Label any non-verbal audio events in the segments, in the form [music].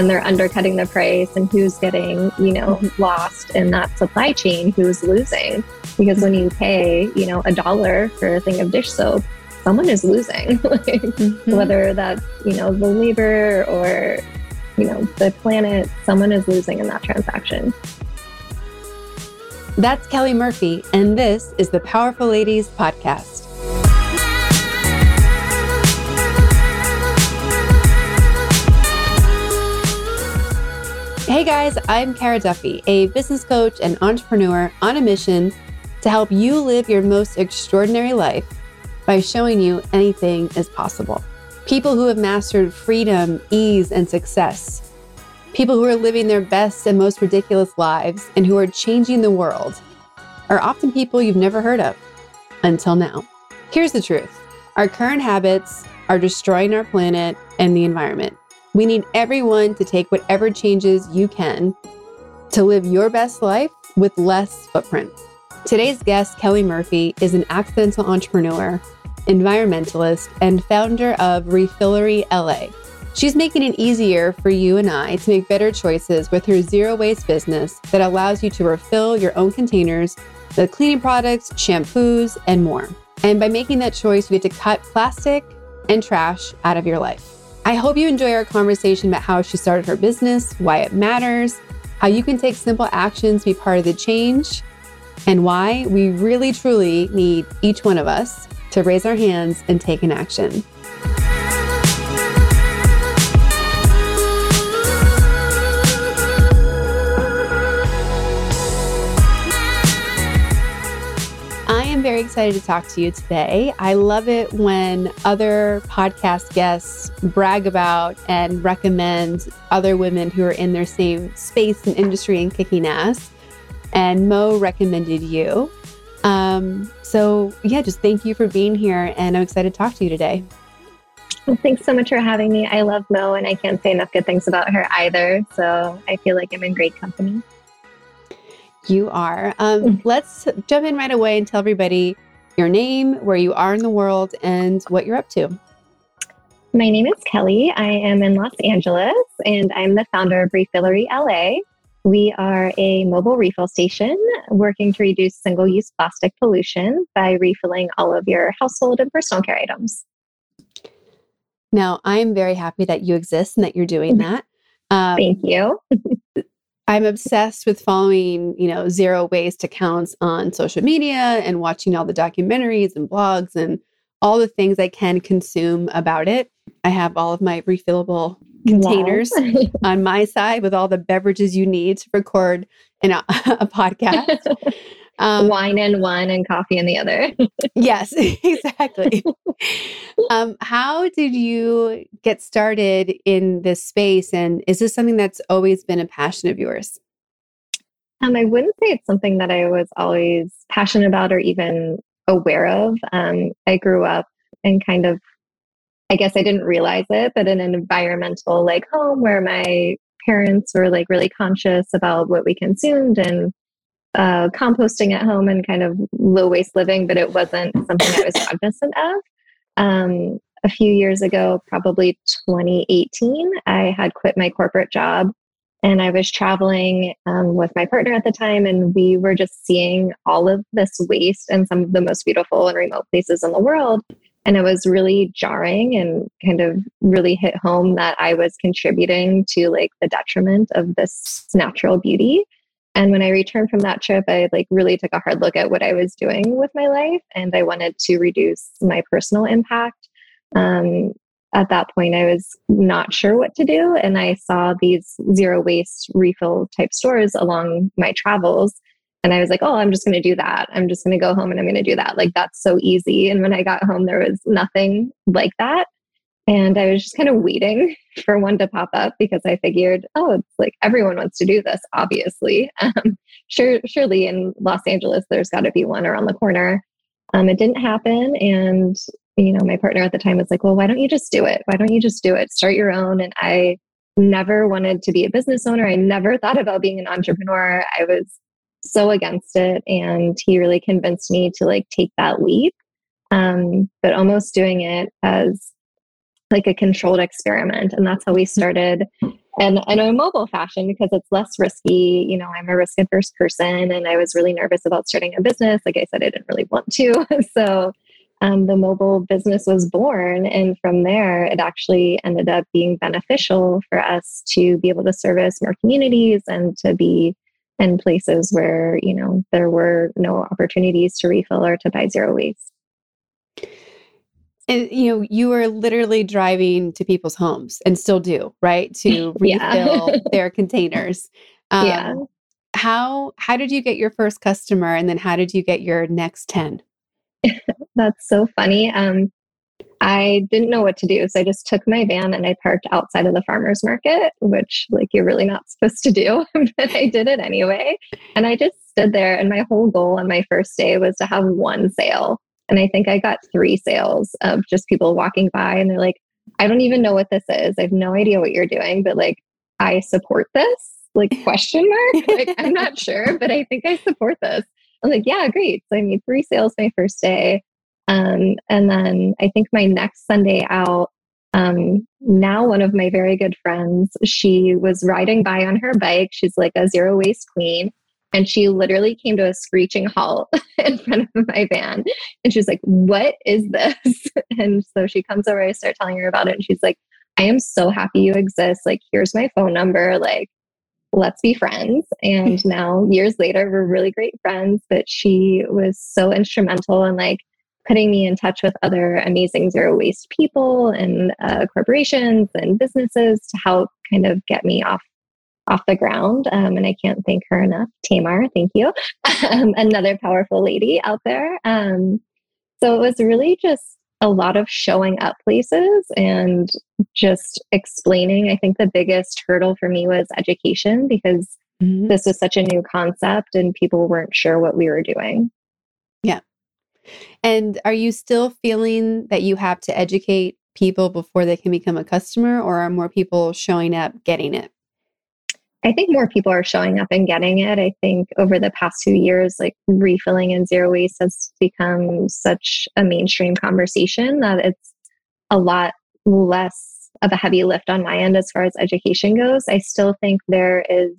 and they're undercutting the price and who's getting, you know, mm-hmm. lost in that supply chain, who's losing. Because when you pay, you know, a dollar for a thing of dish soap, someone is losing. like, [laughs] mm-hmm. Whether that's, you know, the labor or, you know, the planet, someone is losing in that transaction. That's Kelly Murphy, and this is the Powerful Ladies Podcast. Hey guys, I'm Kara Duffy, a business coach and entrepreneur on a mission to help you live your most extraordinary life by showing you anything is possible. People who have mastered freedom, ease, and success. People who are living their best and most ridiculous lives and who are changing the world are often people you've never heard of until now. Here's the truth our current habits are destroying our planet and the environment. We need everyone to take whatever changes you can to live your best life with less footprint. Today's guest, Kelly Murphy, is an accidental entrepreneur, environmentalist, and founder of Refillery LA. She's making it easier for you and I to make better choices with her zero waste business that allows you to refill your own containers with cleaning products, shampoos, and more. And by making that choice, you get to cut plastic and trash out of your life. I hope you enjoy our conversation about how she started her business, why it matters, how you can take simple actions be part of the change, and why we really truly need each one of us to raise our hands and take an action. Am very excited to talk to you today. I love it when other podcast guests brag about and recommend other women who are in their same space and industry and kicking ass. And Mo recommended you. Um, so, yeah, just thank you for being here. And I'm excited to talk to you today. Well, thanks so much for having me. I love Mo, and I can't say enough good things about her either. So I feel like I'm in great company. You are. Um, mm. let's jump in right away and tell everybody your name, where you are in the world, and what you're up to. My name is Kelly. I am in Los Angeles, and I'm the founder of Refillery LA. We are a mobile refill station working to reduce single use plastic pollution by refilling all of your household and personal care items. Now, I'm very happy that you exist and that you're doing [laughs] that. Um, Thank you. [laughs] I'm obsessed with following, you know, zero waste accounts on social media and watching all the documentaries and blogs and all the things I can consume about it. I have all of my refillable containers wow. [laughs] on my side with all the beverages you need to record in a, [laughs] a podcast. [laughs] Um, Wine in one and coffee in the other. [laughs] yes, [laughs] exactly. um, how did you get started in this space? And is this something that's always been a passion of yours? Um, I wouldn't say it's something that I was always passionate about or even aware of. Um, I grew up in kind of, I guess I didn't realize it, but in an environmental like home where my parents were like really conscious about what we consumed and uh, composting at home and kind of low waste living, but it wasn't something I was [coughs] cognizant of. Um, a few years ago, probably 2018, I had quit my corporate job and I was traveling um, with my partner at the time, and we were just seeing all of this waste in some of the most beautiful and remote places in the world. And it was really jarring and kind of really hit home that I was contributing to like the detriment of this natural beauty. And when I returned from that trip, I like really took a hard look at what I was doing with my life, and I wanted to reduce my personal impact. Um, at that point, I was not sure what to do, and I saw these zero waste refill type stores along my travels. And I was like, oh, I'm just going to do that. I'm just going to go home and I'm going to do that. Like, that's so easy. And when I got home, there was nothing like that. And I was just kind of waiting [laughs] for one to pop up because I figured, oh, it's like everyone wants to do this, obviously. [laughs] Um, sure, surely in Los Angeles, there's got to be one around the corner. Um, it didn't happen. And, you know, my partner at the time was like, well, why don't you just do it? Why don't you just do it? Start your own. And I never wanted to be a business owner. I never thought about being an entrepreneur. I was so against it. And he really convinced me to like take that leap. Um, but almost doing it as like a controlled experiment. And that's how we started and and a mobile fashion because it's less risky. You know, I'm a risk adverse person, and I was really nervous about starting a business. Like I said, I didn't really want to. [laughs] so um, the mobile business was born, and from there, it actually ended up being beneficial for us to be able to service more communities and to be in places where you know there were no opportunities to refill or to buy zero waste. And you know, you were literally driving to people's homes and still do, right? To [laughs] refill [laughs] their containers. Um, yeah. How how did you get your first customer and then how did you get your next 10? [laughs] That's so funny. Um, I didn't know what to do. So I just took my van and I parked outside of the farmer's market, which like you're really not supposed to do, but I did it anyway. And I just stood there and my whole goal on my first day was to have one sale. And I think I got three sales of just people walking by and they're like, I don't even know what this is. I have no idea what you're doing, but like, I support this. Like, question mark? like, I'm not [laughs] sure, but I think I support this. I'm like, yeah, great. So I made three sales my first day. Um, and then I think my next Sunday out, um, now one of my very good friends, she was riding by on her bike. She's like a zero waste queen. And she literally came to a screeching halt [laughs] in front of my van. And she was like, What is this? [laughs] And so she comes over, I start telling her about it. And she's like, I am so happy you exist. Like, here's my phone number. Like, let's be friends. And [laughs] now, years later, we're really great friends. But she was so instrumental in like putting me in touch with other amazing zero waste people and uh, corporations and businesses to help kind of get me off off the ground. Um, and I can't thank her enough. Tamar, thank you. [laughs] um, another powerful lady out there. Um, so it was really just a lot of showing up places and just explaining. I think the biggest hurdle for me was education because mm-hmm. this was such a new concept and people weren't sure what we were doing. Yeah. And are you still feeling that you have to educate people before they can become a customer, or are more people showing up getting it? I think more people are showing up and getting it. I think over the past two years, like refilling and zero waste has become such a mainstream conversation that it's a lot less of a heavy lift on my end as far as education goes. I still think there is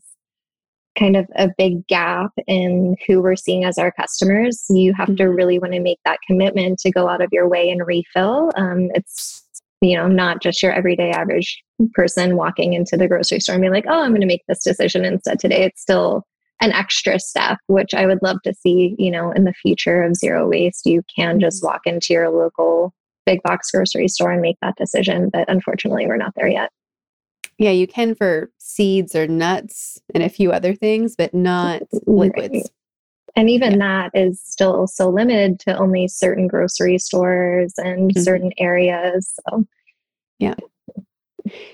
kind of a big gap in who we're seeing as our customers. You have to mm-hmm. really want to make that commitment to go out of your way and refill. Um, it's you know not just your everyday average person walking into the grocery store and being like, oh, I'm going to make this decision instead today. It's still an extra step, which I would love to see, you know, in the future of zero waste. You can just mm-hmm. walk into your local big box grocery store and make that decision. But unfortunately, we're not there yet. Yeah, you can for seeds or nuts and a few other things, but not [laughs] liquids. Right. And even that is still so limited to only certain grocery stores and mm-hmm. certain areas. So, yeah.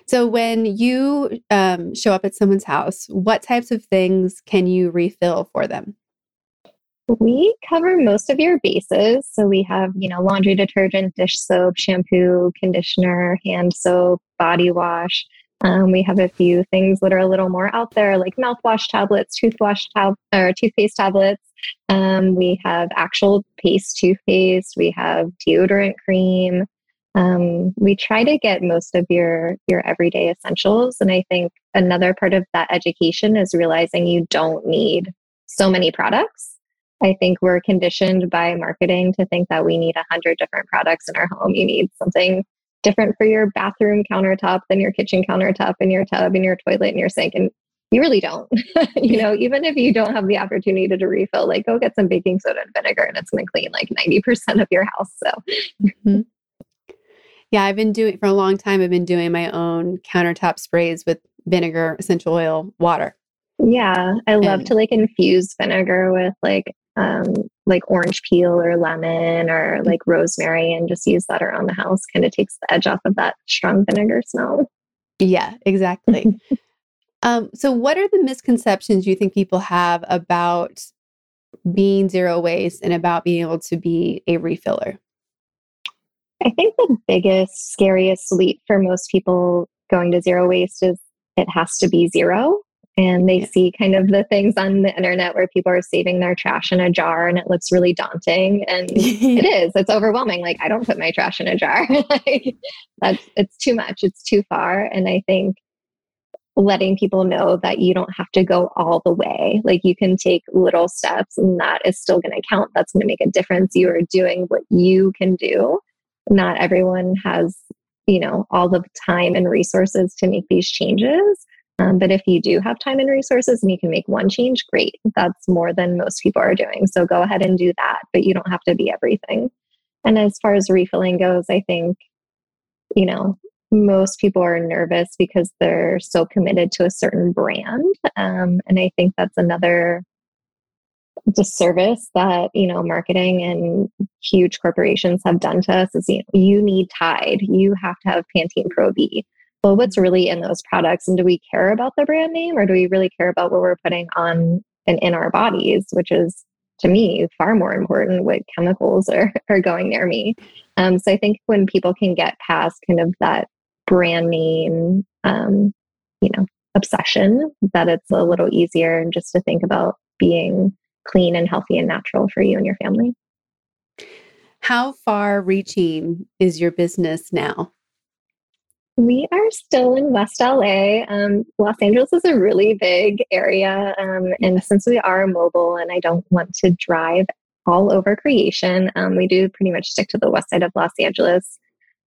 So, when you um, show up at someone's house, what types of things can you refill for them? We cover most of your bases. So, we have, you know, laundry detergent, dish soap, shampoo, conditioner, hand soap, body wash. Um, we have a few things that are a little more out there, like mouthwash tablets, toothwash tab- or toothpaste tablets. Um, we have actual paste toothpaste. We have deodorant cream. Um, we try to get most of your your everyday essentials and i think another part of that education is realizing you don't need so many products i think we're conditioned by marketing to think that we need a hundred different products in our home you need something different for your bathroom countertop than your kitchen countertop and your tub and your toilet and your sink and you really don't [laughs] you know even if you don't have the opportunity to refill like go get some baking soda and vinegar and it's going to clean like 90% of your house so mm-hmm. Yeah, I've been doing for a long time. I've been doing my own countertop sprays with vinegar, essential oil, water. Yeah, I love and, to like infuse vinegar with like um like orange peel or lemon or like rosemary and just use that around the house. Kind of takes the edge off of that strong vinegar smell. Yeah, exactly. [laughs] um, so what are the misconceptions you think people have about being zero waste and about being able to be a refiller? I think the biggest, scariest leap for most people going to zero waste is it has to be zero. And they see kind of the things on the internet where people are saving their trash in a jar and it looks really daunting. And it [laughs] is, it's overwhelming. Like, I don't put my trash in a jar. [laughs] like, that's, it's too much, it's too far. And I think letting people know that you don't have to go all the way. Like you can take little steps and that is still going to count. That's going to make a difference. You are doing what you can do. Not everyone has, you know, all the time and resources to make these changes. Um, but if you do have time and resources and you can make one change, great. That's more than most people are doing. So go ahead and do that, but you don't have to be everything. And as far as refilling goes, I think, you know, most people are nervous because they're so committed to a certain brand. Um, and I think that's another disservice that, you know, marketing and huge corporations have done to us is you, know, you need Tide, you have to have Pantene Pro V. Well, what's really in those products? And do we care about the brand name or do we really care about what we're putting on and in our bodies, which is to me far more important what chemicals [laughs] are, are going near me. Um, so I think when people can get past kind of that brand name, um, you know, obsession, that it's a little easier and just to think about being clean and healthy and natural for you and your family. How far reaching is your business now? We are still in West LA. Um, Los Angeles is a really big area. Um, and since we are mobile and I don't want to drive all over creation, um, we do pretty much stick to the west side of Los Angeles.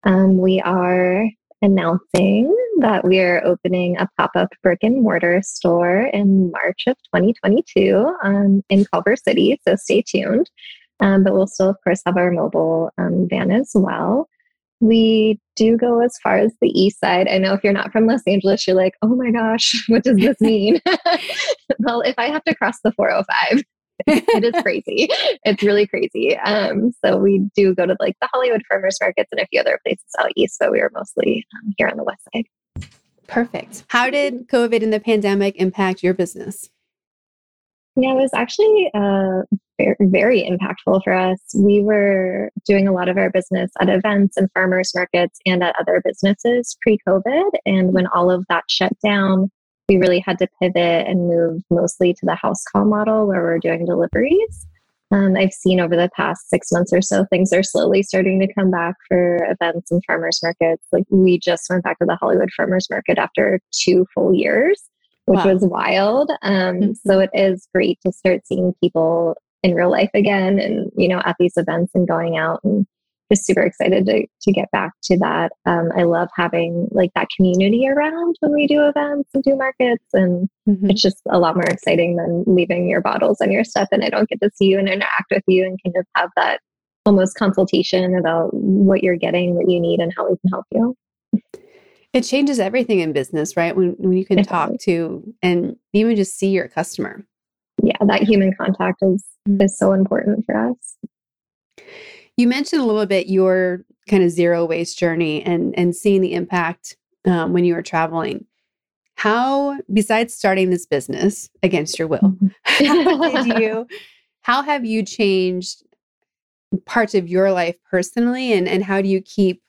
Um, we are announcing that we are opening a pop up brick and mortar store in March of 2022 um, in Culver City. So stay tuned. Um, but we'll still, of course, have our mobile van as well. We do go as far as the east side. I know if you're not from Los Angeles, you're like, oh my gosh, [laughs] what does this mean? [laughs] well, if I have to cross the 405, it is crazy. [laughs] It's really crazy. Um, so we do go to like the Hollywood farmers markets and a few other places out east, but we are mostly um, here on the west side. Perfect. How did COVID and the pandemic impact your business? Yeah, it was actually uh, very, very impactful for us. We were doing a lot of our business at events and farmers markets and at other businesses pre COVID. And when all of that shut down, we really had to pivot and move mostly to the house call model where we're doing deliveries. Um, I've seen over the past six months or so, things are slowly starting to come back for events and farmers markets. Like we just went back to the Hollywood Farmers Market after two full years, which wow. was wild. Um, mm-hmm. So it is great to start seeing people in real life again and, you know, at these events and going out and just super excited to, to get back to that. Um, I love having like that community around when we do events and do markets. And mm-hmm. it's just a lot more exciting than leaving your bottles and your stuff. And I don't get to see you and interact with you and kind of have that almost consultation about what you're getting, what you need, and how we can help you. It changes everything in business, right? When, when you can talk to and even just see your customer. Yeah, that human contact is mm-hmm. is so important for us. You mentioned a little bit your kind of zero waste journey and and seeing the impact um, when you were traveling. How, besides starting this business against your will, [laughs] how did you? How have you changed parts of your life personally, and and how do you keep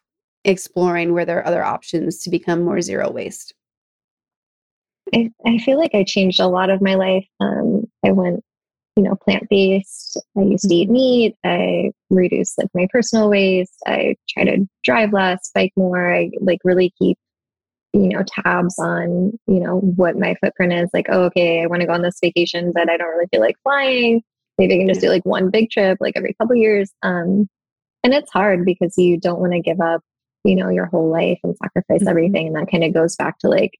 exploring where there are other options to become more zero waste? I, I feel like I changed a lot of my life. Um, I went you know, plant based. I used to eat mm-hmm. meat. I reduced like my personal waste. I try to drive less, bike more. I like really keep, you know, tabs on, you know, what my footprint is. Like, oh, okay, I want to go on this vacation, but I don't really feel like flying. Maybe I can just do like one big trip like every couple years. Um, and it's hard because you don't want to give up, you know, your whole life and sacrifice mm-hmm. everything. And that kind of goes back to like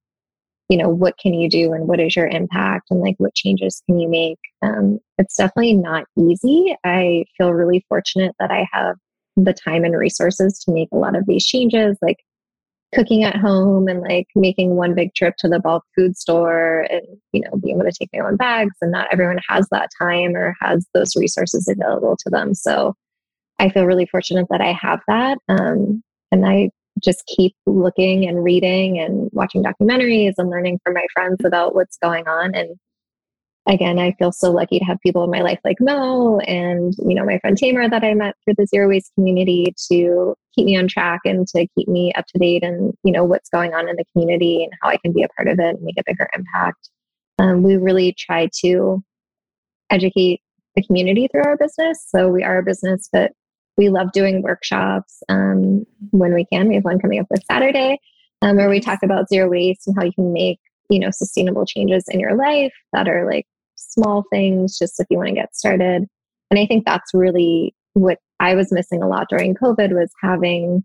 you know what can you do and what is your impact and like what changes can you make um, it's definitely not easy i feel really fortunate that i have the time and resources to make a lot of these changes like cooking at home and like making one big trip to the bulk food store and you know being able to take my own bags and not everyone has that time or has those resources available to them so i feel really fortunate that i have that um, and i just keep looking and reading and watching documentaries and learning from my friends about what's going on. And again, I feel so lucky to have people in my life like Mo and, you know, my friend Tamar that I met through the zero waste community to keep me on track and to keep me up to date and, you know, what's going on in the community and how I can be a part of it and make a bigger impact. Um, we really try to educate the community through our business. So we are a business that we love doing workshops um, when we can. We have one coming up this Saturday um, where we talk about zero waste and how you can make you know, sustainable changes in your life that are like small things, just if you want to get started. And I think that's really what I was missing a lot during COVID was having,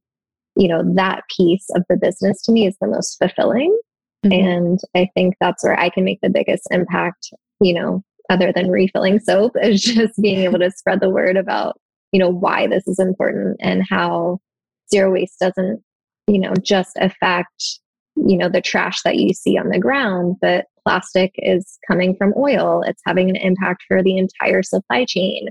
you know, that piece of the business to me is the most fulfilling. Mm-hmm. And I think that's where I can make the biggest impact, you know, other than refilling soap, is just being able to spread the word about, you know, why this is important and how zero waste doesn't, you know, just affect, you know, the trash that you see on the ground, but plastic is coming from oil. It's having an impact for the entire supply chain.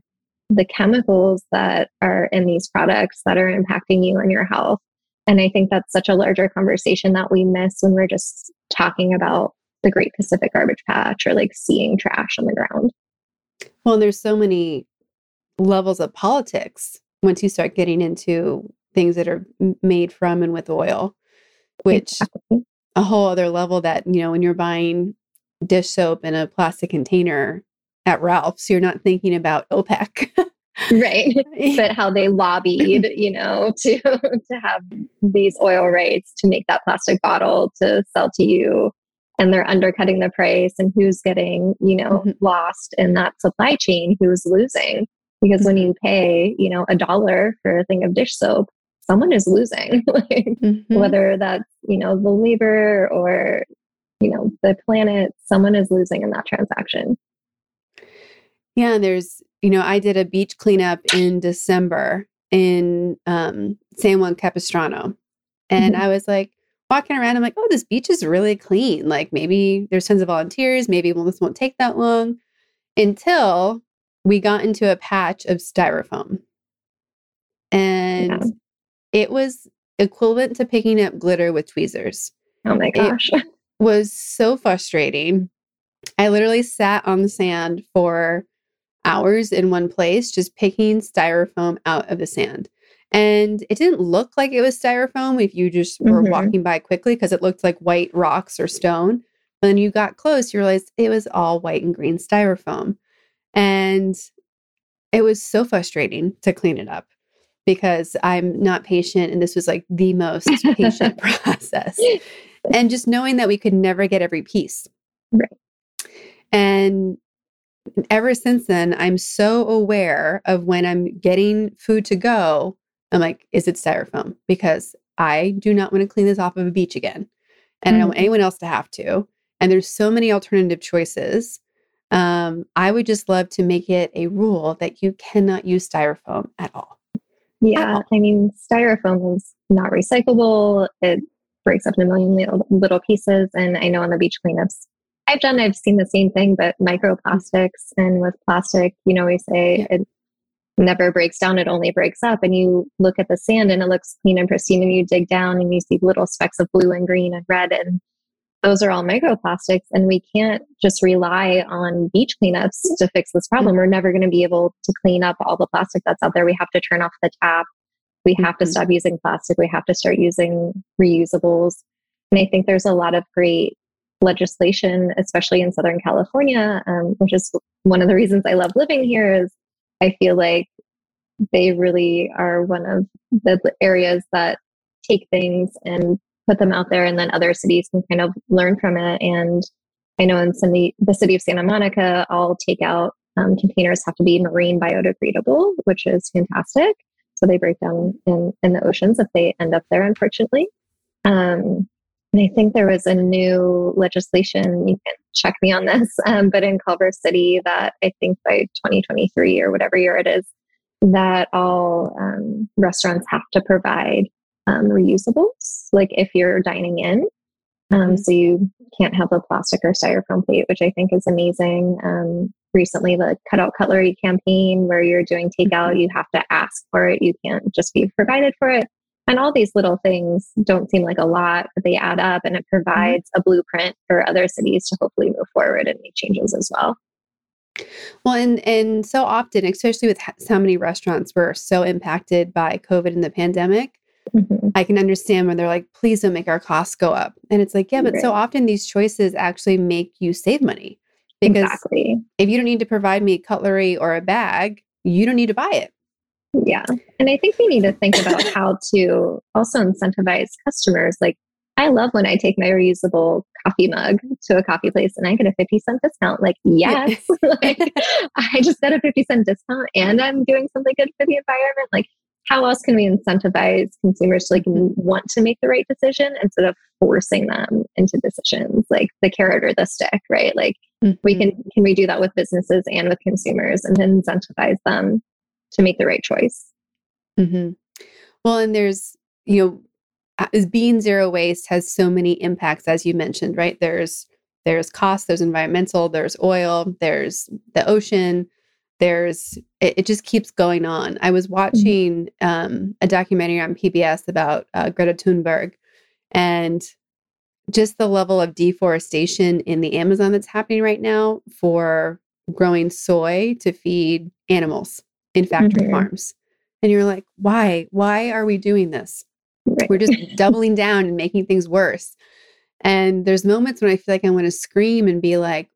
The chemicals that are in these products that are impacting you and your health. And I think that's such a larger conversation that we miss when we're just talking about the Great Pacific Garbage Patch or like seeing trash on the ground. Well, there's so many levels of politics once you start getting into things that are made from and with oil, which exactly. a whole other level that, you know, when you're buying dish soap in a plastic container at Ralph's, you're not thinking about OPEC. right [laughs] [laughs] but how they lobbied you know [laughs] to to have these oil rights to make that plastic bottle to sell to you and they're undercutting the price and who's getting you know mm-hmm. lost in that supply chain who's losing because when you pay you know a dollar for a thing of dish soap someone is losing [laughs] like, mm-hmm. whether that's you know the labor or you know the planet someone is losing in that transaction. Yeah there's you know i did a beach cleanup in december in um, san juan capistrano. And mm-hmm. i was like walking around i'm like oh this beach is really clean. Like maybe there's tons of volunteers. Maybe this won't take that long. Until we got into a patch of styrofoam and yeah. it was equivalent to picking up glitter with tweezers oh my gosh it, [laughs] was so frustrating. I literally sat on the sand for hours in one place, just picking styrofoam out of the sand. And it didn't look like it was styrofoam if you just were mm-hmm. walking by quickly because it looked like white rocks or stone. But then you got close, you realized it was all white and green styrofoam. And it was so frustrating to clean it up because I'm not patient. And this was like the most patient [laughs] process and just knowing that we could never get every piece. Right. And ever since then, I'm so aware of when I'm getting food to go, I'm like, is it styrofoam? Because I do not want to clean this off of a beach again. And mm-hmm. I don't want mm-hmm. anyone else to have to. And there's so many alternative choices. Um, I would just love to make it a rule that you cannot use styrofoam at all. Yeah. I mean, styrofoam is not recyclable. It breaks up in a million little, little pieces. And I know on the beach cleanups I've done, I've seen the same thing, but microplastics and with plastic, you know, we say yeah. it never breaks down, it only breaks up. And you look at the sand and it looks clean and pristine, and you dig down and you see little specks of blue and green and red. And those are all microplastics. And we can't just rely on beach cleanups to fix this problem. We're never going to be able to clean up all the plastic that's out there. We have to turn off the tap we have mm-hmm. to stop using plastic. We have to start using reusables. And I think there's a lot of great legislation, especially in Southern California, um, which is one of the reasons I love living here. Is I feel like they really are one of the areas that take things and put them out there, and then other cities can kind of learn from it. And I know in the, the city of Santa Monica, all takeout um, containers have to be marine biodegradable, which is fantastic. So they break down in, in the oceans if they end up there, unfortunately. Um, and I think there was a new legislation, you can check me on this, [laughs] um, but in Culver City that I think by 2023 or whatever year it is, that all um, restaurants have to provide um, reusables, like if you're dining in. Um, mm-hmm. so you can't have a plastic or styrofoam plate, which I think is amazing. Um, recently the cutout cutlery campaign where you're doing takeout, mm-hmm. you have to ask for it. You can't just be provided for it. And all these little things don't seem like a lot, but they add up and it mm-hmm. provides a blueprint for other cities to hopefully move forward and make changes as well. Well, and and so often, especially with so many restaurants were so impacted by COVID and the pandemic, mm-hmm. I can understand when they're like, "Please don't make our costs go up." And it's like, yeah, but right. so often these choices actually make you save money. Because exactly. if you don't need to provide me cutlery or a bag, you don't need to buy it. Yeah. And I think we need to think about [laughs] how to also incentivize customers. Like I love when I take my reusable coffee mug to a coffee place and I get a 50 cent discount. Like, yes, [laughs] like, [laughs] I just got a 50 cent discount and I'm doing something good for the environment. Like, how else can we incentivize consumers to like mm-hmm. want to make the right decision instead of forcing them into decisions like the carrot or the stick right like mm-hmm. we can can we do that with businesses and with consumers and incentivize them to make the right choice mm-hmm. well and there's you know as being zero waste has so many impacts as you mentioned right there's there's cost there's environmental there's oil there's the ocean there's it, it just keeps going on i was mm-hmm. watching um, a documentary on pbs about uh, greta thunberg and just the level of deforestation in the amazon that's happening right now for growing soy to feed animals in factory mm-hmm. farms and you're like why why are we doing this Right. We're just doubling down and making things worse. And there's moments when I feel like I want to scream and be like,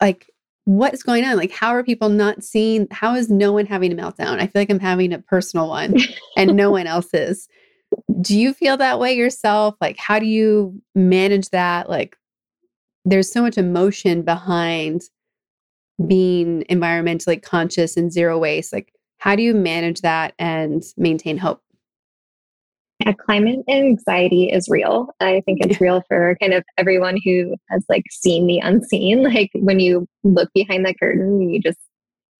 like, what is going on? Like, how are people not seeing? How is no one having a meltdown? I feel like I'm having a personal one and no one else is. Do you feel that way yourself? Like, how do you manage that? Like, there's so much emotion behind being environmentally conscious and zero waste. Like, how do you manage that and maintain hope? Climate anxiety is real. I think it's real for kind of everyone who has like seen the unseen. [laughs] Like when you look behind the curtain, you just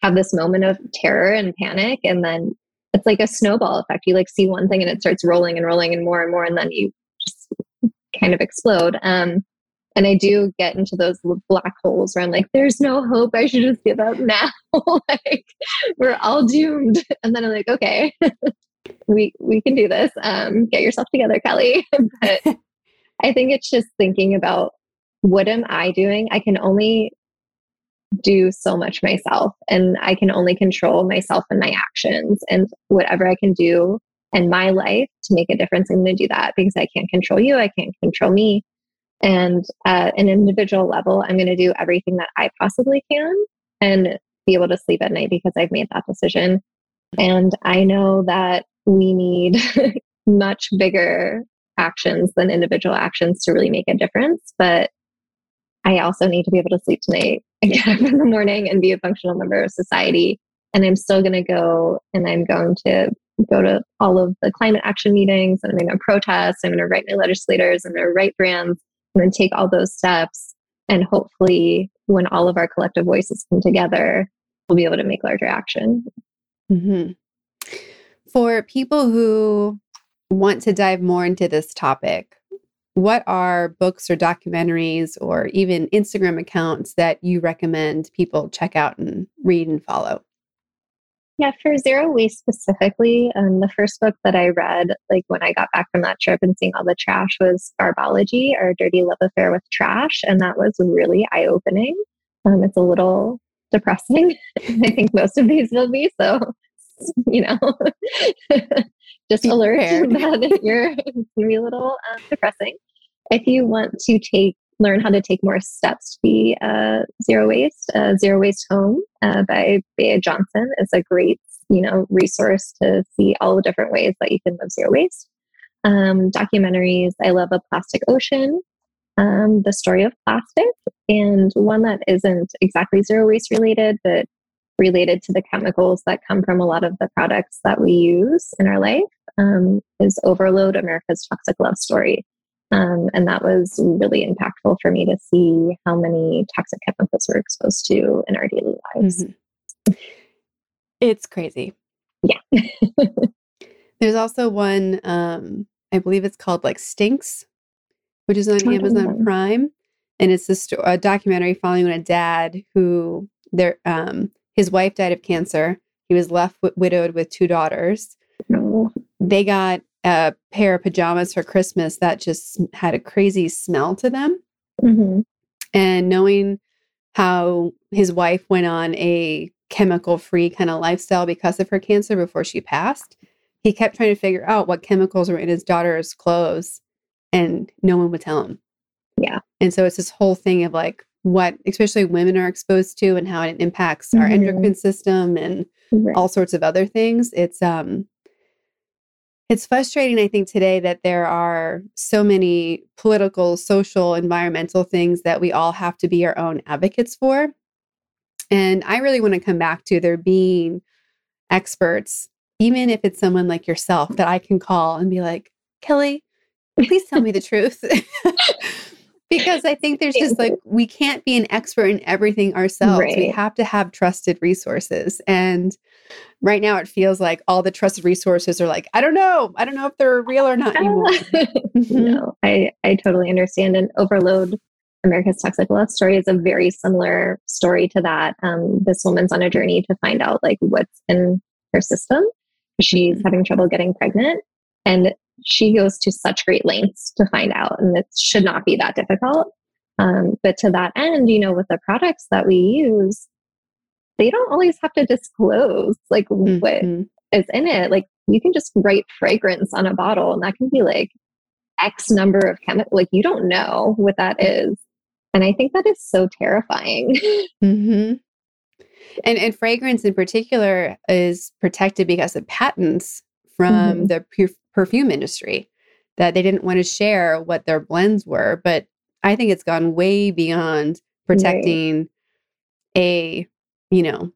have this moment of terror and panic, and then it's like a snowball effect. You like see one thing and it starts rolling and rolling and more and more, and then you just kind of explode. Um, and I do get into those black holes where I'm like, there's no hope. I should just give up now. [laughs] like, we're all doomed. [laughs] And then I'm like, okay, we we can do this. Um, get yourself together, Kelly. [laughs] but I think it's just thinking about what am I doing? I can only do so much myself and I can only control myself and my actions and whatever I can do in my life to make a difference, I'm going to do that because I can't control you. I can't control me. And at an individual level, I'm going to do everything that I possibly can and be able to sleep at night because I've made that decision. And I know that we need [laughs] much bigger actions than individual actions to really make a difference. But I also need to be able to sleep tonight and get up in the morning and be a functional member of society. And I'm still going to go and I'm going to go to all of the climate action meetings and I'm going to protest. I'm going to write my legislators. And I'm going to write brands and then take all those steps. And hopefully, when all of our collective voices come together, we'll be able to make larger action. Mm-hmm. For people who want to dive more into this topic, what are books or documentaries or even Instagram accounts that you recommend people check out and read and follow? Yeah, for zero waste specifically, um, the first book that I read, like when I got back from that trip and seeing all the trash, was Garbology Our Dirty Love Affair with Trash. And that was really eye opening. Um, it's a little depressing. [laughs] I think most of these will be. So [laughs] you know, [laughs] just alert [laughs] that you're going to be a little uh, depressing. If you want to take learn how to take more steps to be uh, zero waste, uh, Zero Waste Home uh, by Bea Johnson is a great you know resource to see all the different ways that you can live zero waste. Um, documentaries, I love a plastic ocean. Um, the story of plastic, and one that isn't exactly zero waste related, but related to the chemicals that come from a lot of the products that we use in our life um, is Overload America's Toxic Love Story. Um, and that was really impactful for me to see how many toxic chemicals we're exposed to in our daily lives. Mm-hmm. It's crazy. Yeah. [laughs] There's also one, um, I believe it's called like Stinks, which is on Amazon Prime. And it's a, sto- a documentary following a dad who there um, his wife died of cancer. He was left w- widowed with two daughters. No. They got a pair of pajamas for Christmas that just had a crazy smell to them. Mm-hmm. And knowing how his wife went on a chemical free kind of lifestyle because of her cancer before she passed, he kept trying to figure out what chemicals were in his daughter's clothes and no one would tell him. Yeah. And so it's this whole thing of like, what especially women are exposed to and how it impacts mm-hmm. our endocrine system and right. all sorts of other things it's um It's frustrating, I think, today that there are so many political, social, environmental things that we all have to be our own advocates for. And I really want to come back to there being experts, even if it's someone like yourself that I can call and be like, Kelly, please tell me the truth. [laughs] because I think there's just like, we can't be an expert in everything ourselves. Right. We have to have trusted resources. And right now it feels like all the trusted resources are like, I don't know. I don't know if they're real or not anymore. [laughs] No, I, I totally understand. And overload America's Toxic Love story is a very similar story to that. Um, this woman's on a journey to find out like what's in her system. She's mm-hmm. having trouble getting pregnant. And she goes to such great lengths to find out, and it should not be that difficult. Um, but to that end, you know, with the products that we use, they don't always have to disclose like mm-hmm. what is in it. Like you can just write fragrance on a bottle, and that can be like X number of chemicals. Like you don't know what that is, and I think that is so terrifying. [laughs] Mm-hmm. And and fragrance in particular is protected because of patents from mm-hmm. the perfume industry that they didn't want to share what their blends were. But I think it's gone way beyond protecting right. a, you know,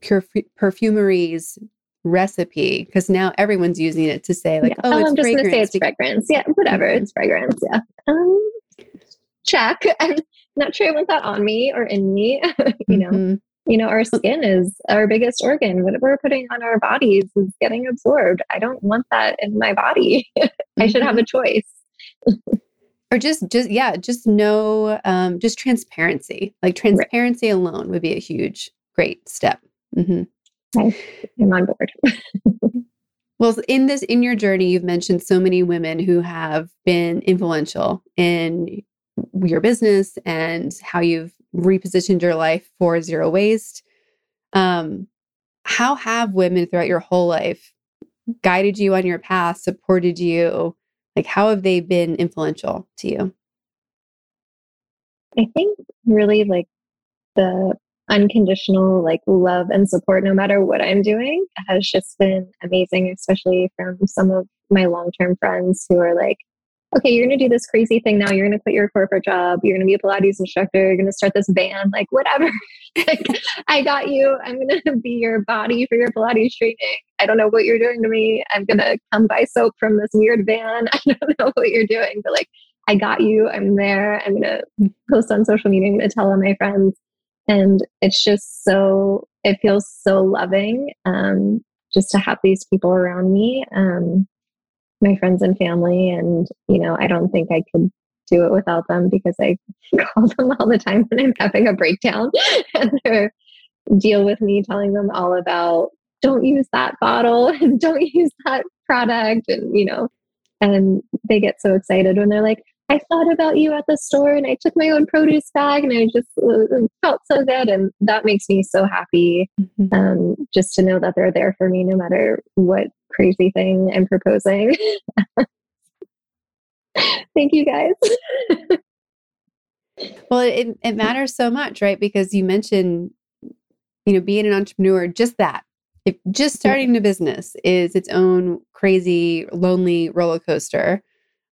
perf- perfumery's recipe because now everyone's using it to say like, yeah. oh, oh I'm just going to say it's fragrance. Yeah, whatever, mm-hmm. it's fragrance. Yeah. Um, check. [laughs] I'm not sure I want that on me or in me. [laughs] you know, mm-hmm you know our skin is our biggest organ. What we're putting on our bodies is getting absorbed. I don't want that in my body. [laughs] I should have a mm-hmm. choice. Or just just yeah just no um just transparency. Like transparency right. alone would be a huge great step. Mm-hmm. i'm on board. [laughs] Well in this in your journey you've mentioned so many women who have been influential in your business and how you've repositioned your life for zero waste. Um, how have women throughout your whole life guided you on your path, supported you? Like, how have they been influential to you? I think really like the unconditional like love and support no matter what I'm doing has just been amazing, especially from some of my long term friends who are like, okay, you're going to do this crazy thing now. You're going to quit your corporate job. You're going to be a Pilates instructor. You're going to start this band, like whatever. [laughs] like, I got you. I'm going [laughs] to be your body for your Pilates training. I don't know what you're doing to me. I'm going to come buy soap from this weird van. [laughs] I don't know what you're doing, but like, I got you. I'm there. I'm going to post on social media. I'm going to tell all my friends. And it's just so, it feels so loving um, just to have these people around me. Um, my friends and family. And, you know, I don't think I could do it without them because I [laughs] call them all the time when I'm having a breakdown [laughs] and they deal with me telling them all about don't use that bottle [laughs] and don't use that product and you know and they get so excited when they're like I thought about you at the store and I took my own produce bag and I just uh, felt so good. And that makes me so happy mm-hmm. um, just to know that they're there for me no matter what crazy thing I'm proposing. [laughs] Thank you guys. well, it, it matters so much, right? Because you mentioned, you know, being an entrepreneur, just that. If just starting a business is its own crazy, lonely roller coaster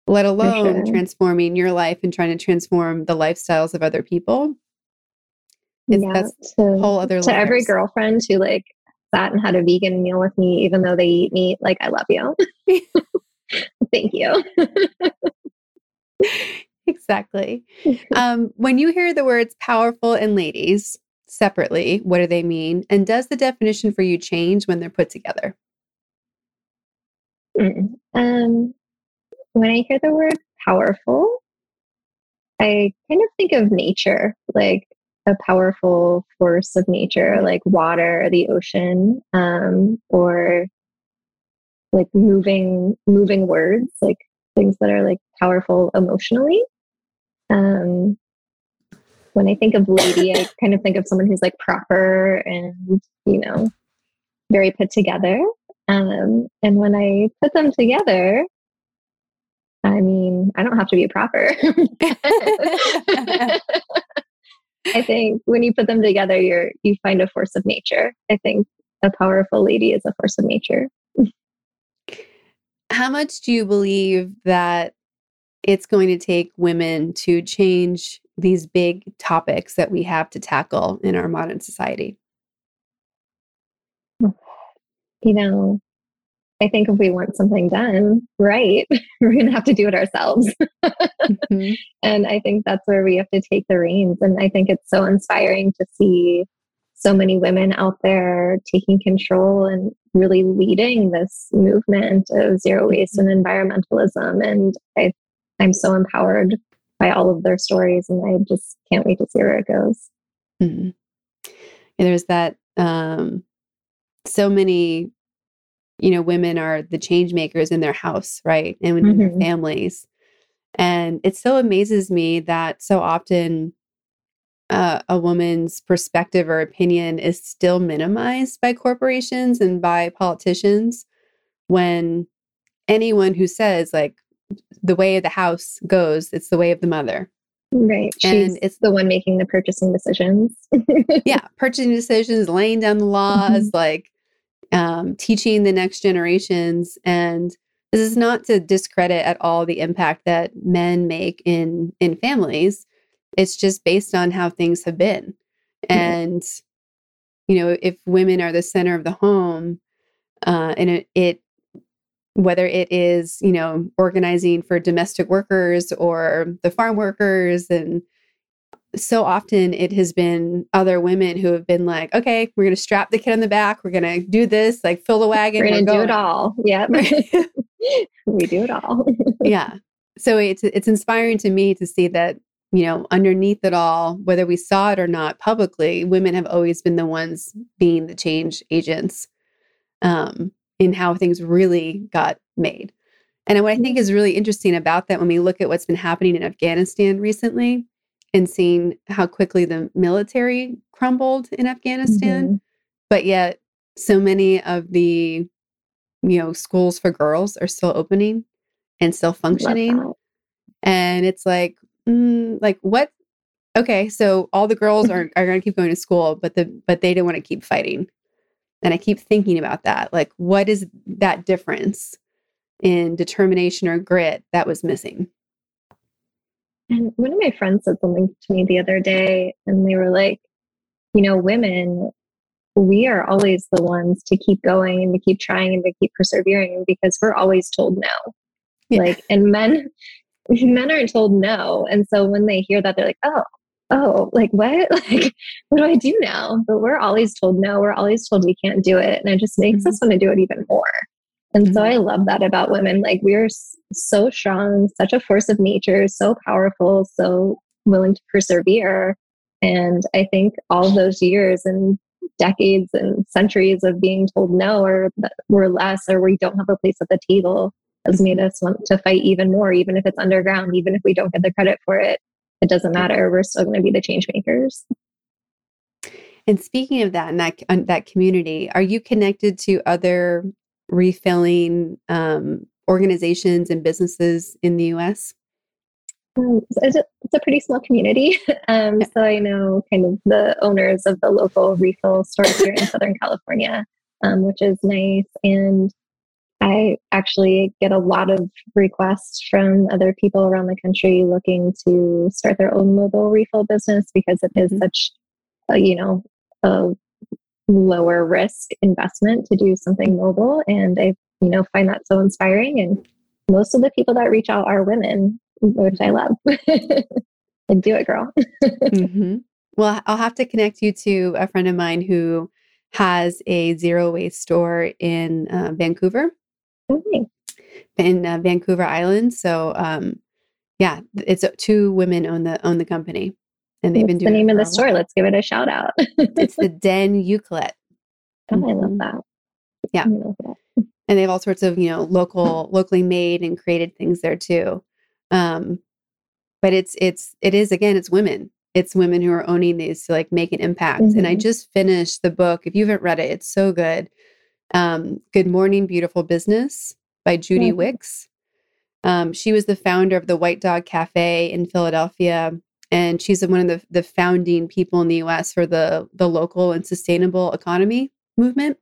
let alone sure. transforming your life and trying to transform the lifestyles of other people. It's, yeah, that's to, whole other to layers. every girlfriend who like sat and had a vegan meal with me, even though they eat meat, like I love you. [laughs] [laughs] Thank you. exactly. [laughs] Um, when you hear the words powerful and ladies separately, what do they mean? And does the definition for you change when they're put together? Mm. Um, when I hear the word powerful, I kind of think of nature, like a powerful force of nature, like water, the ocean, um, or like moving moving words, like things that are like powerful emotionally. Um, when I think of lady, I kind of think of someone who's like proper and you know very put together. Um, and when I put them together, I mean, I don't have to be proper. [laughs] [laughs] [laughs] I think when you put them together, you're you find a force of nature. I think a powerful lady is a force of nature. How much do you believe that it's going to take women to change these big topics that we have to tackle in our modern society? [sighs] You know, I think if we want something done right, [laughs] we're going to have to do it ourselves. [laughs] mm-hmm. And I think that's where we have to take the reins. And I think it's so inspiring to see so many women out there taking control and really leading this movement of zero waste and environmentalism. And I, I'm so empowered by all of their stories, and I just can't wait to see where it goes. Mm-hmm. Yeah, there's that. Um, so many, you know, women are the change makers in their house, right, and within mm-hmm. their families. And it so amazes me that so often uh, a woman's perspective or opinion is still minimized by corporations and by politicians when anyone who says like the way of the house goes it's the way of the mother right and She's it's the one making the purchasing decisions [laughs] yeah purchasing decisions laying down the laws mm-hmm. like um, teaching the next generations and this is not to discredit at all the impact that men make in in families it's just based on how things have been. Mm-hmm. And, you know, if women are the center of the home, uh, and it, it, whether it is, you know, organizing for domestic workers or the farm workers, and so often it has been other women who have been like, okay, we're going to strap the kid on the back. We're going to do this, like fill the wagon. We're going to do it all. Yeah. [laughs] [laughs] we do it all. [laughs] yeah. So it's, it's inspiring to me to see that you know, underneath it all, whether we saw it or not publicly, women have always been the ones being the change agents um, in how things really got made. And what I think is really interesting about that when we look at what's been happening in Afghanistan recently and seeing how quickly the military crumbled in Afghanistan, mm-hmm. but yet so many of the you know schools for girls are still opening and still functioning. And it's like, mm, like what okay so all the girls [laughs] are, are going to keep going to school but the but they don't want to keep fighting and i keep thinking about that like what is that difference in determination or grit that was missing and one of my friends said something to me the other day and they were like you know women we are always the ones to keep going and to keep trying and to keep persevering because we're always told no yeah. like and men [laughs] men aren't told no. And so when they hear that, they're like, oh, oh, like what? [laughs] Like, what do I do now? But we're always told no. We're always told we can't do it. And it just makes mm-hmm. us want to do it even more. And mm-hmm. so I love that about women. Like, we're so strong, such a force of nature, so powerful, so willing to persevere. And I think all those years and decades and centuries of being told no or that we're less or we don't have a place at the table has made us want to fight even more, even if it's underground, even if we don't get the credit for it. It doesn't matter. We're still going to be the change makers. And speaking of that, and that that community, are you connected to other refilling um, organizations and businesses in the U.S.? Um, it's, a, it's, a, pretty small community. [laughs] Um, yeah. So I know kind of the owners of the local refill stores here in Southern California, um, which is nice. And I actually get a lot of requests from other people around the country looking to start their own mobile refill business because it is mm-hmm. such a, you know, a lower risk investment to do something mobile. And I, you know, find that so inspiring. And most of the people that reach out are women, which I love. [laughs] and do it, girl. [laughs] mm-hmm. Well, I'll have to connect you to a friend of mine who has a zero waste store in uh, Vancouver in uh, Vancouver Island. So, um, yeah, it's uh, two women own the own the company, and they've What's been doing the name of the store. Let's give it a shout out. it's the [laughs] Den Euclid. Oh, I love mm-hmm. that. Yeah, love that. [laughs] and they have all sorts of you know local, locally made and created things there too. Um, but it's it's it is again, it's women. It's women who are owning these to like make an impact. Mm-hmm. And I mm-hmm. just finished the book. If you haven't read it, it's so good um, Good Morning Beautiful Business by Judy mm-hmm. Wicks. Um, she was the founder of the White Dog Cafe in Philadelphia, and she's one of the, the founding people in the U.S. for the the local and sustainable economy movement.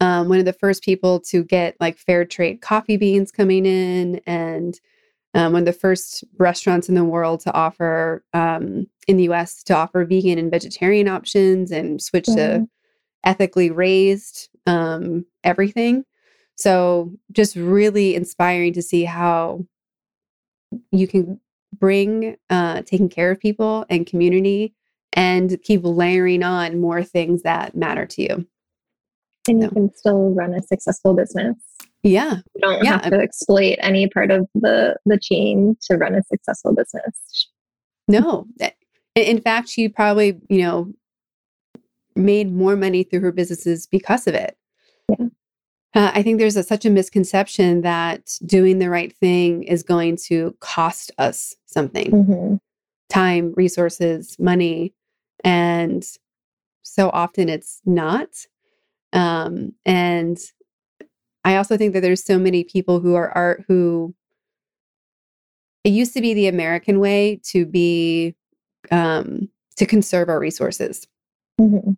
um, one of the first people to get like fair trade coffee beans coming in, and um, one of the first restaurants in the world to offer um, in the US to offer vegan and vegetarian options and switch to ethically raised um, everything. So, just really inspiring to see how you can bring uh, taking care of people and community and keep layering on more things that matter to you. And you can still run a successful business. Yeah. You don't yeah. have to exploit any part of the the chain to run a successful business. No. In fact, she probably, you know, made more money through her businesses because of it. Yeah. Uh, I think there's a, such a misconception that doing the right thing is going to cost us something Mm-hmm. time, resources, money. And so often it's not. Um, and I also think that there's so many people who are art who it used to be the American way to be um, to conserve our resources. Mm-hmm.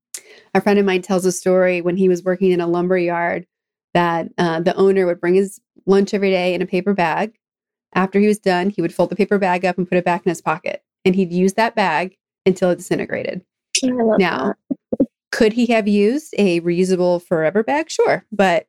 A friend of mine tells a story when he was working in a lumber yard that uh, the owner would bring his lunch every day in a paper bag. After he was done, he would fold the paper bag up and put it back in his pocket, and he'd use that bag until it disintegrated. Now, could he have used a reusable forever bag? Sure, but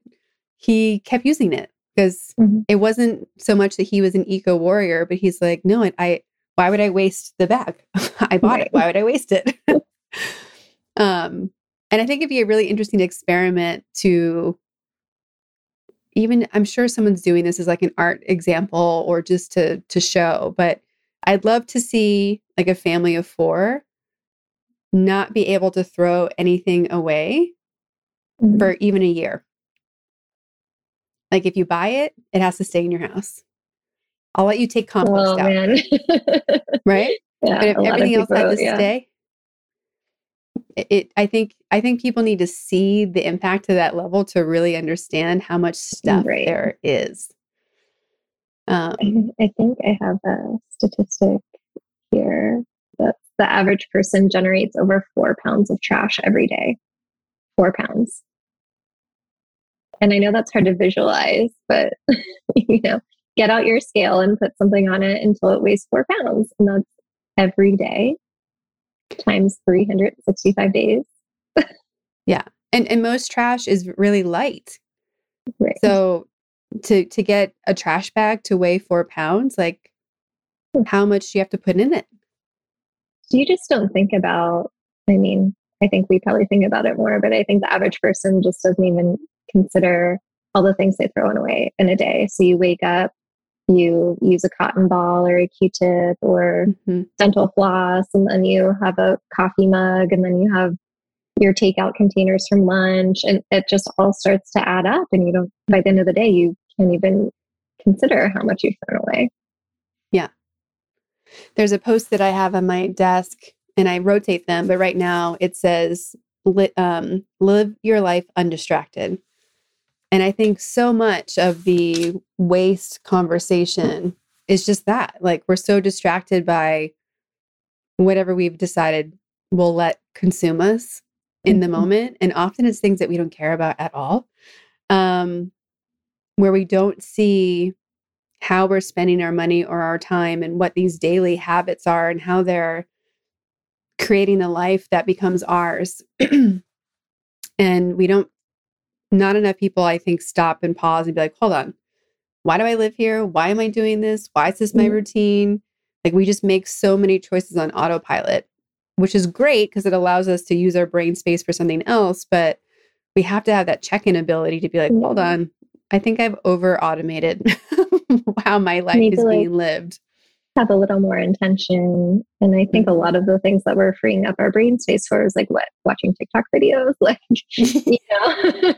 he kept using it because Mhm. it wasn't so much that he was an eco warrior, but he's like, no, I, I why would I waste the bag? [laughs] I bought Right. it. Why would I waste it? [laughs] um, and I think it'd be a really interesting experiment to even I'm sure someone's doing this as like an art example or just to to show, but I'd love to see like a family of four not be able to throw anything away Mhm. for even a year. Like if you buy it, it has to stay in your house. I'll let you take compost oh out, man. [laughs] right? yeah, but if a lot of everything else had to yeah. stay, it, I think I think people need to see the impact to that level to really understand how much stuff Right. there is. Um, I, [laughs] I think I have a statistic here that the average person generates over four pounds of trash every day. Four pounds. And I know that's hard to visualize, but [laughs] you know, get out your scale and put something on it until it weighs four pounds. And that's every day times 365 days. [laughs] Yeah. And and most trash is really light. Right. So to to get a trash bag to weigh four pounds, like Hmm. how much do you have to put in it? you just don't think about i mean i think we probably think about it more but i think the average person just doesn't even consider all the things they throw away in a day so you wake up you use a cotton ball or a q-tip or Mhm. dental floss and then you have a coffee mug and then you have your takeout containers from lunch and it just all starts to add up and you don't by the end of the day you can't even consider how much you've thrown away Yeah, There's a post that I have on my desk and I rotate them, but right now it says li- um, live your life undistracted. And I think so much of the waste conversation is just that. Like we're so distracted by whatever we've decided will let consume us in the Mhm. moment. And often it's things that we don't care about at all. Um, where we don't see how we're spending our money or our time and what these daily habits are and how they're creating a life that becomes ours. [clears throat] and we don't, not enough people, I think, stop and pause and be like, hold on, why do I live here? Why am I doing this? Why is this my Mhm. routine? Like, we just make so many choices on autopilot, which is great because it allows us to use our brain space for something else. But we have to have that check in ability to be like, hold on, I think I've over automated [laughs] how my life is like, being lived. have a little more intention. And I think a lot of the things that we're freeing up our brain space for is like what watching TikTok videos, [laughs] like [laughs] you know,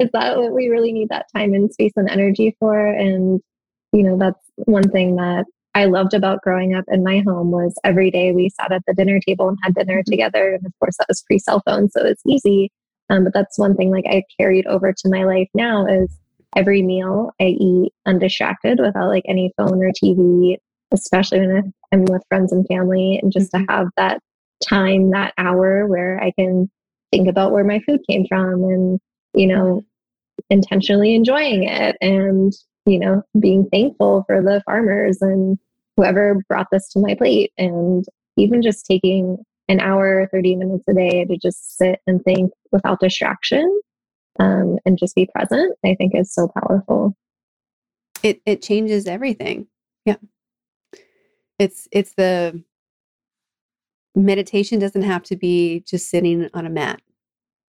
is that what we really need that time and space and energy for? And you know, that's one thing that I loved about growing up in my home was every day we sat at the dinner table and had dinner Mhm. together. And of course, that was pre cell phone, so it's easy. Um, but that's one thing like I carried over to my life now is every meal I eat undistracted without like any phone or TV, especially when I'm with friends and family, and just to have that time, that hour where I can think about where my food came from and you know, intentionally enjoying it and, you know, being thankful for the farmers and whoever brought this to my plate. And even just taking an hour, 30 minutes a day to just sit and think without distraction um, and just be present, I think is so powerful. It, it changes everything. Yeah. It's, it's the meditation doesn't have to be just sitting on a mat.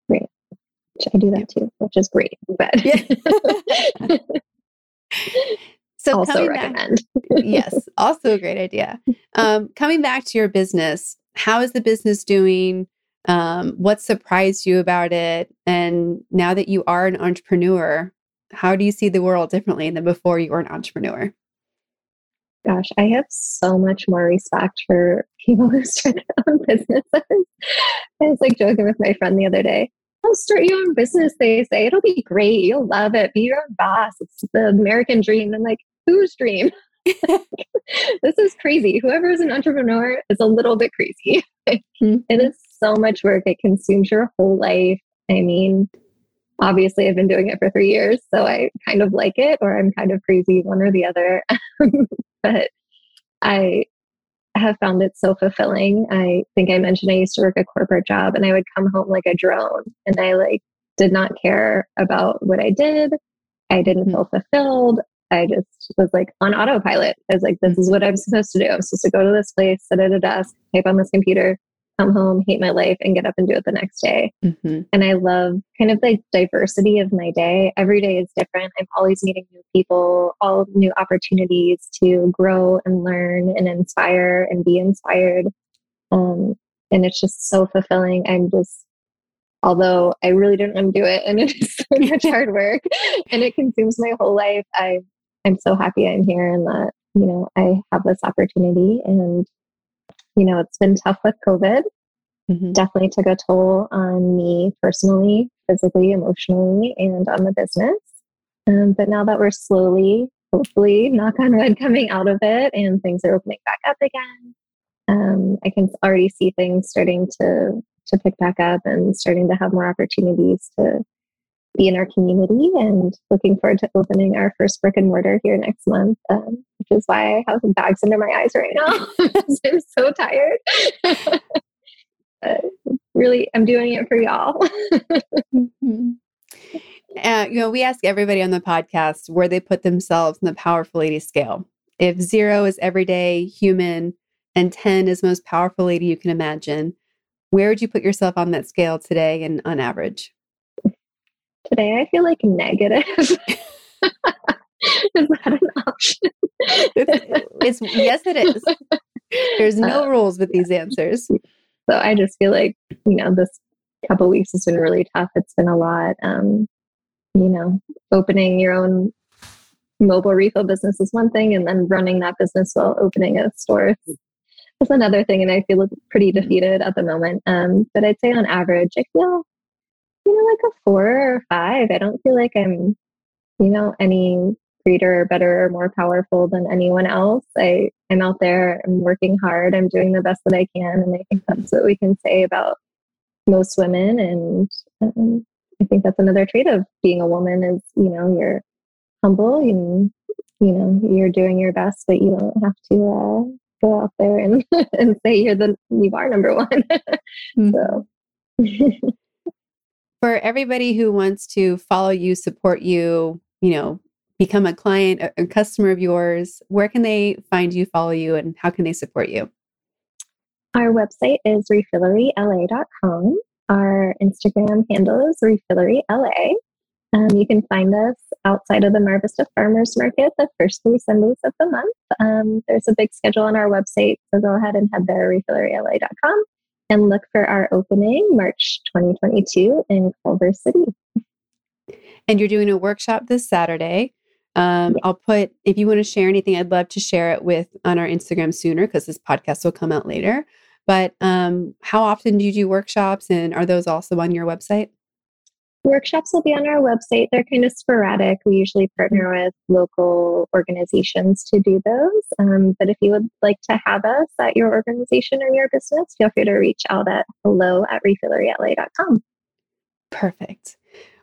Right. I do that too, which is great. But yeah. [laughs] so also recommend. Back, yes, also a great idea. Um, coming back to your business, how is the business doing? Um, what surprised you about it? And now that you are an entrepreneur, how do you see the world differently than before you were an entrepreneur? Gosh, I have so much more respect for [laughs] people who start their own businesses. I was like joking with my friend the other day. Start your own business. They say it'll be great. You'll love it. Be your own boss. It's the American dream. I'm like, whose dream? [laughs] this is crazy. Whoever is an entrepreneur is a little bit crazy. mm-hmm. It is so much work. It consumes your whole life. I mean, obviously, I've been doing it for three years, so I kind of like it, or I'm kind of crazy, one or the other. [laughs] but I have found it so fulfilling. I think I mentioned I used to work a corporate job and I would come home like a drone and I like did not care about what I did. I didn't mm-hmm. feel fulfilled. I just was like on autopilot. I was like, this is what I'm supposed to do. I'm supposed to go to this place, sit at a desk, type on this computer, come home, hate my life, and get up and do it the next day. Mm-hmm. And I love kind of the diversity of my day. Every day is different. I'm always meeting new people, all new opportunities to grow and learn and inspire and be inspired. Um, and it's just so fulfilling. I'm just, although I really don't want to do it and [laughs] it is so much [laughs] hard work and it consumes my whole life, I, I'm so happy I'm here and that, you know, I have this opportunity and you know, it's been tough with COVID. Mm-hmm. Definitely took a toll on me personally, physically, emotionally, and on the business. Um, but now that we're slowly, hopefully, knock on wood, [laughs] coming out of it and things are opening back up again, um, I can already see things starting to to pick back up and starting to have more opportunities to be in our community and looking forward to opening our first brick and mortar here next month, um, which is why I have bags under my eyes right now. [laughs] I'm so tired. [laughs] really, I'm doing it for y'all. mm-hmm. uh, you know, we ask everybody on the podcast where they put themselves in the powerful lady scale. If zero is everyday human and 10 is most powerful lady you can imagine, where would you put yourself on that scale today and on average? Today I feel like negative. [laughs] is that an option? it's, it's yes, it is. There's no uh, rules with these answers. So I just feel like you know this couple weeks has been really tough. It's been a lot. Um, you know, opening your own mobile refill business is one thing, and then running that business while opening a store is another thing. And I feel pretty defeated at the moment. Um, but I'd say on average, I feel you know, like a four or five. I don't feel like I'm, you know, any greater or better or more powerful than anyone else. I, I'm out there, I'm working hard, I'm doing the best that I can. And I think that's what we can say about most women. And um, I think that's another trait of being a woman is, you know, you're humble and, you know, you're doing your best, but you don't have to uh, go out there and, [laughs] and say you're the, you are number one. [laughs] mm-hmm. So. [laughs] for everybody who wants to follow you, support you, you know, become a client, a, a customer of yours, where can they find you, follow you, and how can they support you? Our website is refilleryla.com. Our Instagram handle is refilleryla. Um, you can find us outside of the Mar Vista Farmers Market the first three Sundays of the month. Um, there's a big schedule on our website, so go ahead and head there, refilleryla.com and look for our opening March 2022 in Culver City. And you're doing a workshop this Saturday. Um, yeah. I'll put, if you want to share anything, I'd love to share it with on our Instagram sooner because this podcast will come out later. But um, how often do you do workshops and are those also on your website? Workshops will be on our website. They're kind of sporadic. We usually partner with local organizations to do those. Um, but if you would like to have us at your organization or your business, feel free to reach out at hello at refilleryla.com. Perfect.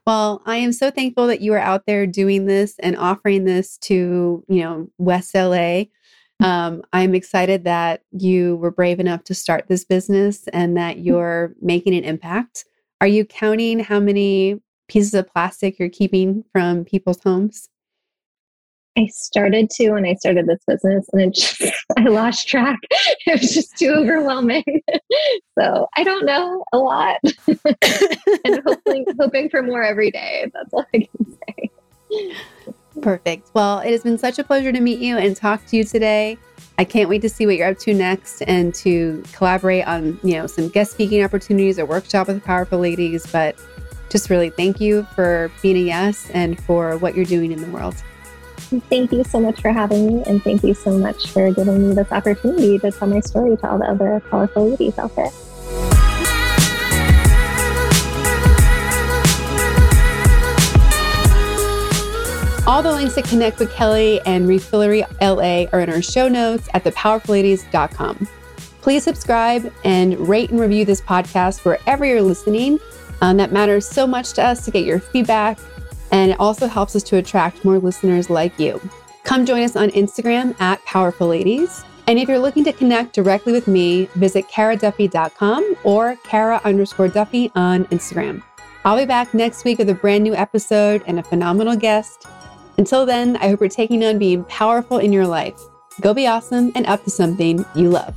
Well, I am so thankful that you are out there doing this and offering this to, you know, West LA. Um, I'm excited that you were brave enough to start this business and that you're making an impact. Are you counting how many pieces of plastic you're keeping from people's homes? I started to when I started this business and it just, [laughs] I lost track. [laughs] It was just too overwhelming. [laughs] so I don't know a lot and hoping, hoping for more every day. That's all I can say. Perfect. Well, it has been such a pleasure to meet you and talk to you today. I can't wait to see what you're up to next and to collaborate on, you know, some guest speaking opportunities or workshop with powerful ladies. But just really thank you for being a yes and for what you're doing in the world. Thank you so much for having me, and thank you so much for giving me this opportunity to tell my story to all the other powerful ladies out there. All the links to connect with Kelly and Refillery LA are in our show notes at thepowerfulladies.com. Please subscribe and rate and review this podcast wherever you're listening. Um, that matters so much to us to get your feedback and it also helps us to attract more listeners like you. Come join us on Instagram at Powerful Ladies. And if you're looking to connect directly with me, visit karaduffy.com or cara underscore duffy on Instagram. I'll be back next week with a brand new episode and a phenomenal guest. Until then, I hope you're taking on being powerful in your life. Go be awesome and up to something you love.